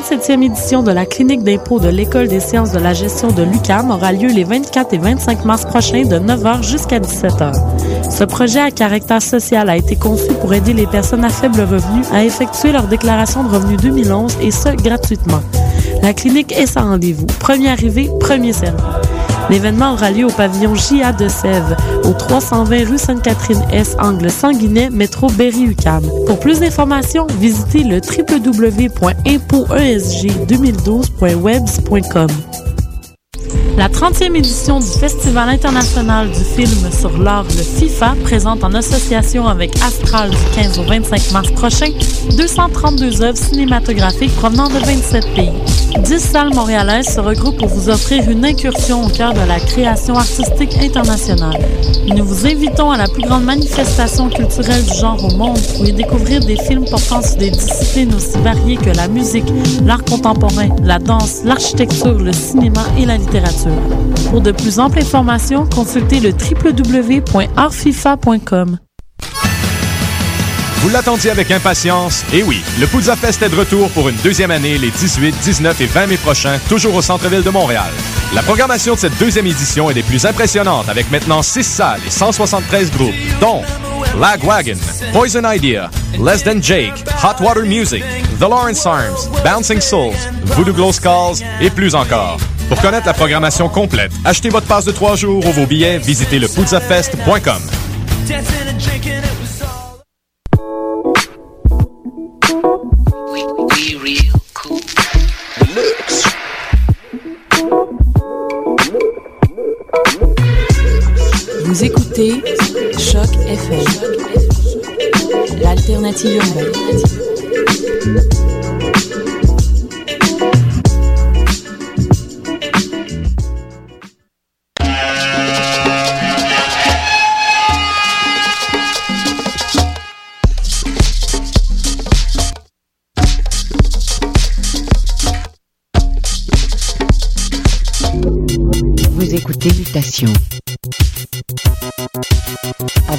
27e édition de la clinique d'impôt de l'École des sciences de la gestion de l'UCAM aura lieu les 24 et 25 mars prochains de 9h jusqu'à 17h. Ce projet à caractère social a été conçu pour aider les personnes à faible revenu à effectuer leur déclaration de revenus 2011 et ce, gratuitement. La clinique est sans rendez-vous. Premier arrivé, premier servi. L'événement aura lieu au pavillon JA de Sèvres, au 320 rue Sainte-Catherine-S, angle Sanguinet, métro Berry-UQAM. Pour plus d'informations, visitez le www.impoesg2012.webs.com. La 30e édition du Festival international du film sur l'art, le FIFA, présente en association avec Astral du 15 au 25 mars prochain 232 œuvres cinématographiques provenant de 27 pays. 10 salles montréalaises se regroupent pour vous offrir une incursion au cœur de la création artistique internationale. Nous vous invitons à la plus grande manifestation culturelle du genre au monde pour y découvrir des films portant sur des disciplines aussi variées que la musique, l'art contemporain, la danse, l'architecture, le cinéma et la littérature. Pour de plus amples informations, consultez le www.artfifa.com. Vous l'attendiez avec impatience? Et oui, le Poudza Fest est de retour pour une deuxième année les 18, 19 et 20 mai prochains, toujours au centre-ville de Montréal. La programmation de cette deuxième édition est des plus impressionnantes avec maintenant 6 salles et 173 groupes, dont Lagwagon, Poison Idea, Less Than Jake, Hot Water Music, The Lawrence Arms, Bouncing Souls, Voodoo Glow Skulls et plus encore. Pour connaître la programmation complète, achetez votre passe de trois jours ou vos billets, visitez lepoudzafest.com. Vous Choc FM, l'alternative urbaine. Vous écoutez Mutation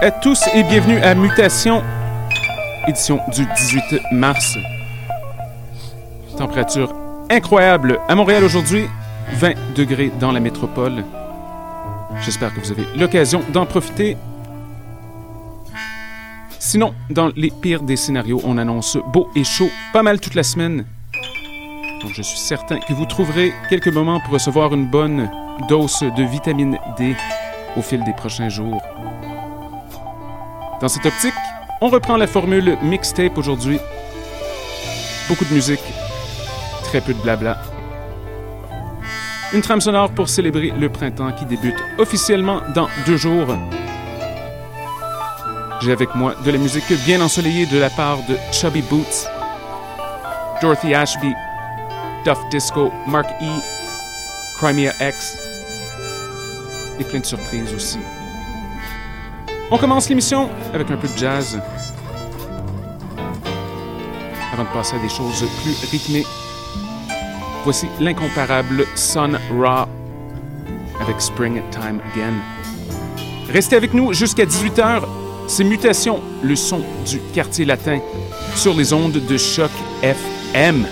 À tous et bienvenue à Mutation, édition du 18 mars. Température incroyable à Montréal aujourd'hui, 20 degrés dans la métropole. J'espère que vous avez l'occasion d'en profiter. Sinon, dans les pires des scénarios, on annonce beau et chaud pas mal toute la semaine. Donc je suis certain que vous trouverez quelques moments pour recevoir une bonne dose de vitamine D au fil des prochains jours. Dans cette optique, on reprend la formule mixtape aujourd'hui. Beaucoup de musique, très peu de blabla. Une trame sonore pour célébrer le printemps qui débute officiellement dans deux jours. J'ai avec moi de la musique bien ensoleillée de la part de Chubby Boots, Dorothy Ashby, Duff Disco, Mark E, Crimea X et plein de surprises aussi. On commence l'émission avec un peu de jazz. Avant de passer à des choses plus rythmées, voici l'incomparable Sun Ra avec Springtime Again. Restez avec nous jusqu'à 18h. C'est Mutation, le son du quartier latin, sur les ondes de choc FM.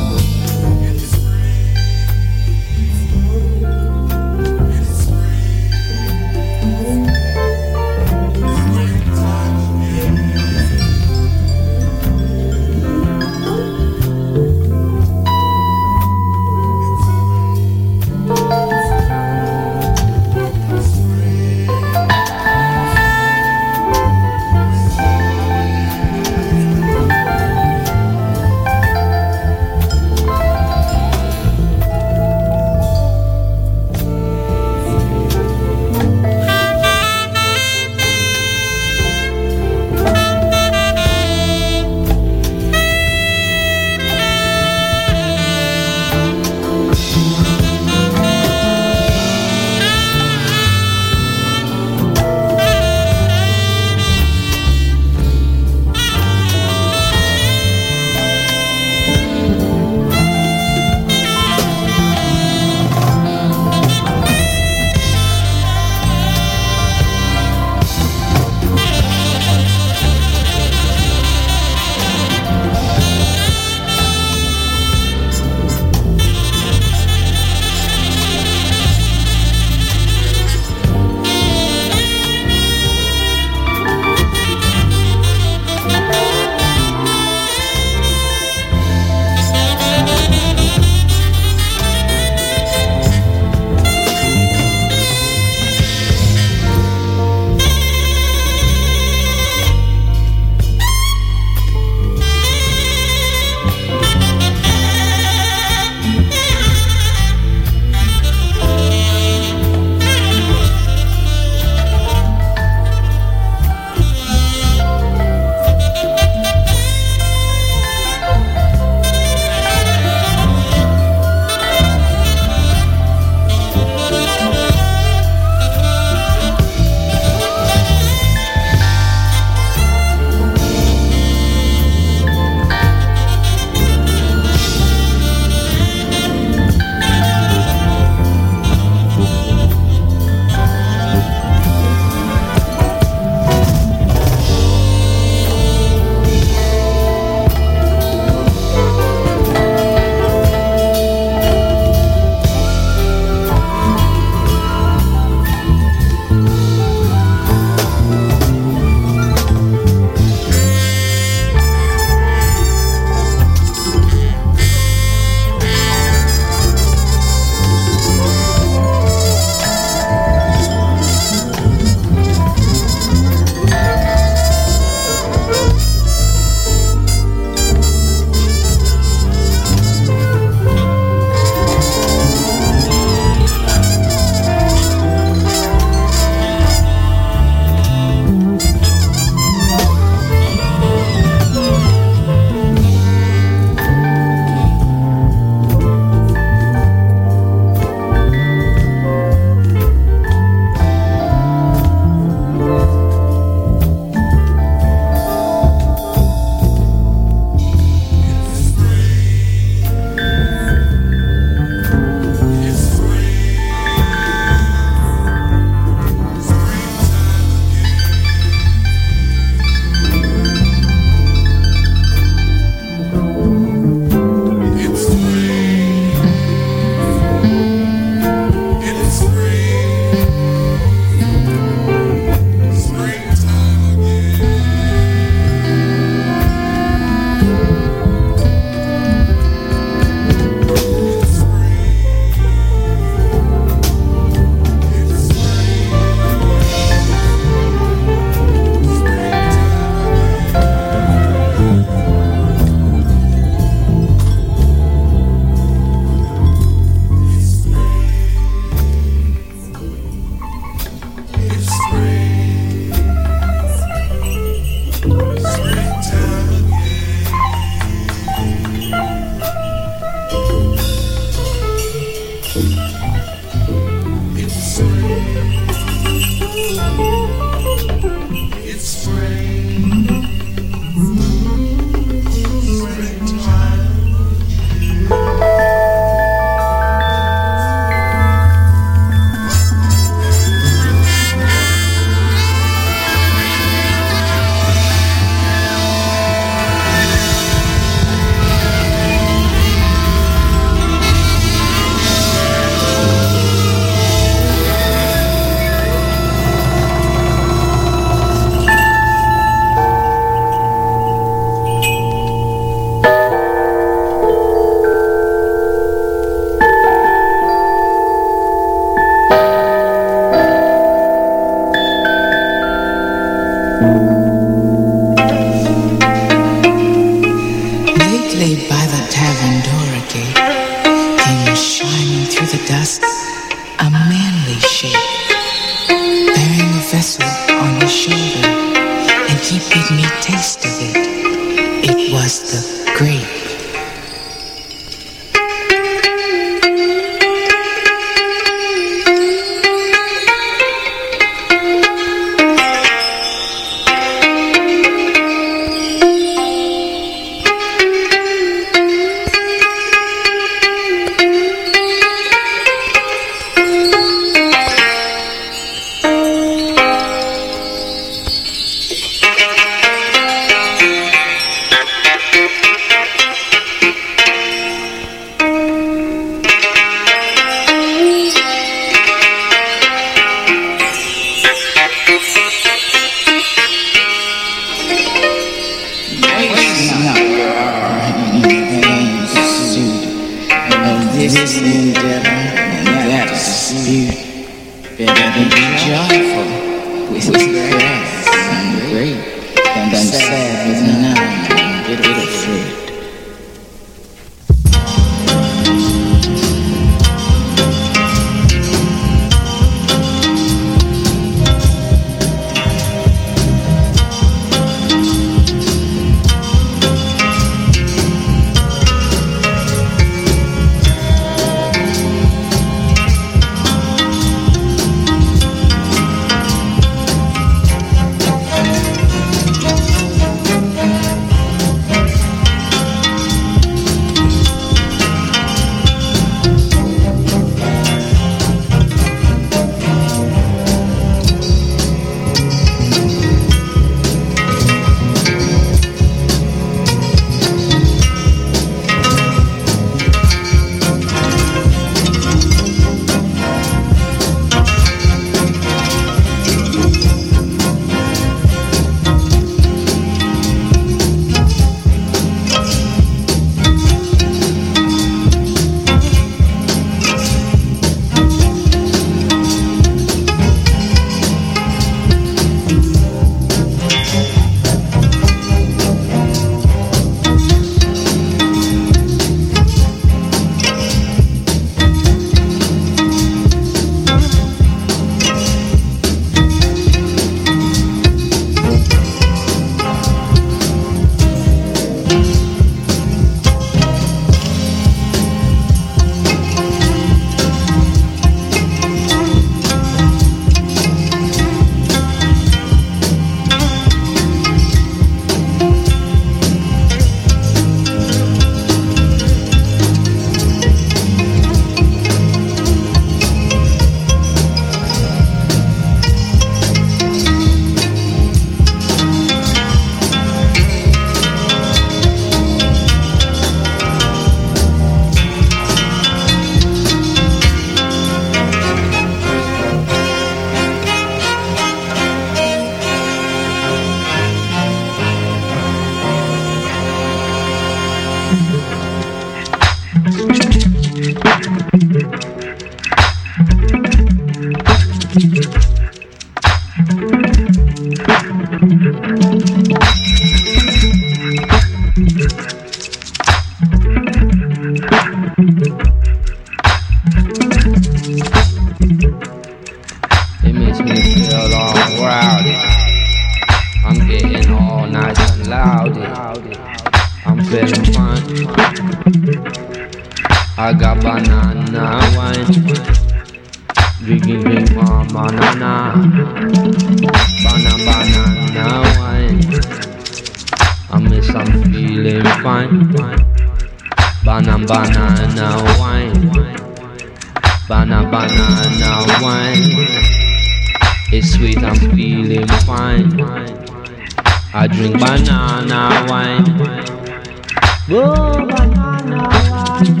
Oh, banana wine.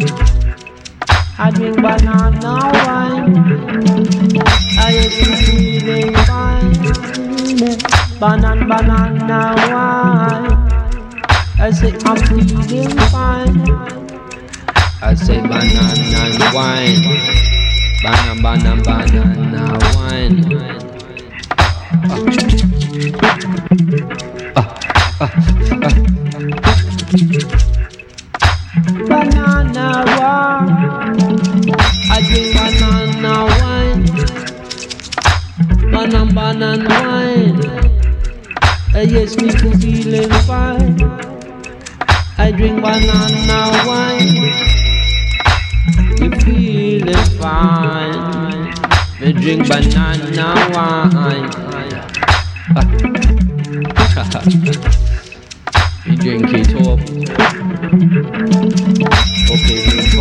I drink banana wine. I am feeling fine. Banana, banana wine. I say I'm feeling fine. I say banana wine. Banana, banana, banana wine. Ah. Ah, ah, I drink banana wine. Banana, wine. Uh, yes, me feeling fine. I drink banana wine. Me feeling fine. Me drink banana wine. you drink it up. Okay, hip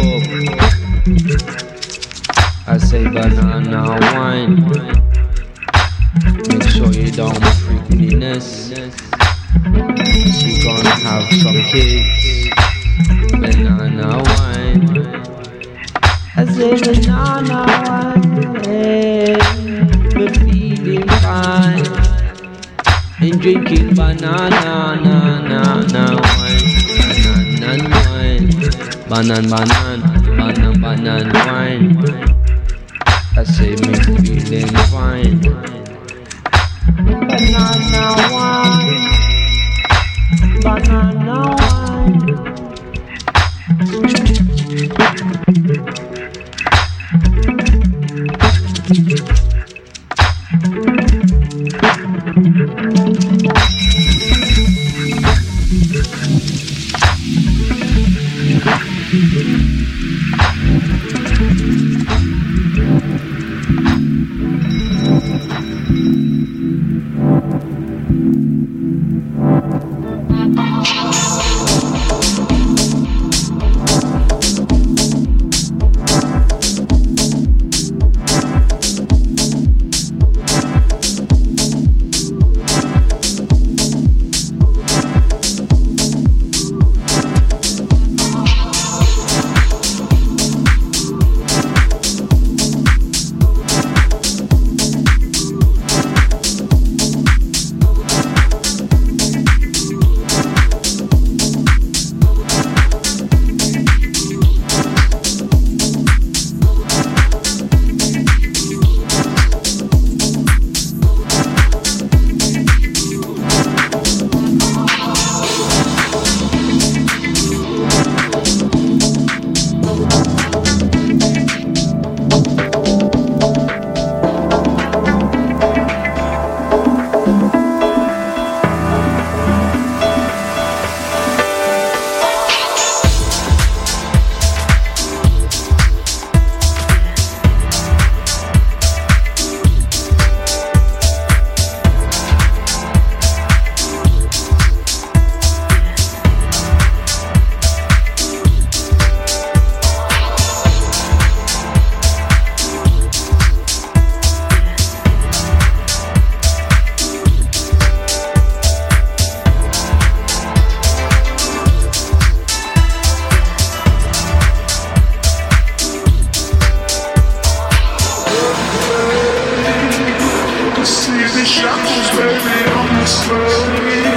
I say banana wine. Make sure you don't freakiness. She gonna have some kids. Banana wine. I say banana wine. We're feeling fine. And drinking banana, na, na, na, wine. Banan, banan, banan, banan wine. That save me feeling fine. Banana wine. Banana wine. see the shackles, baby, on this slowly.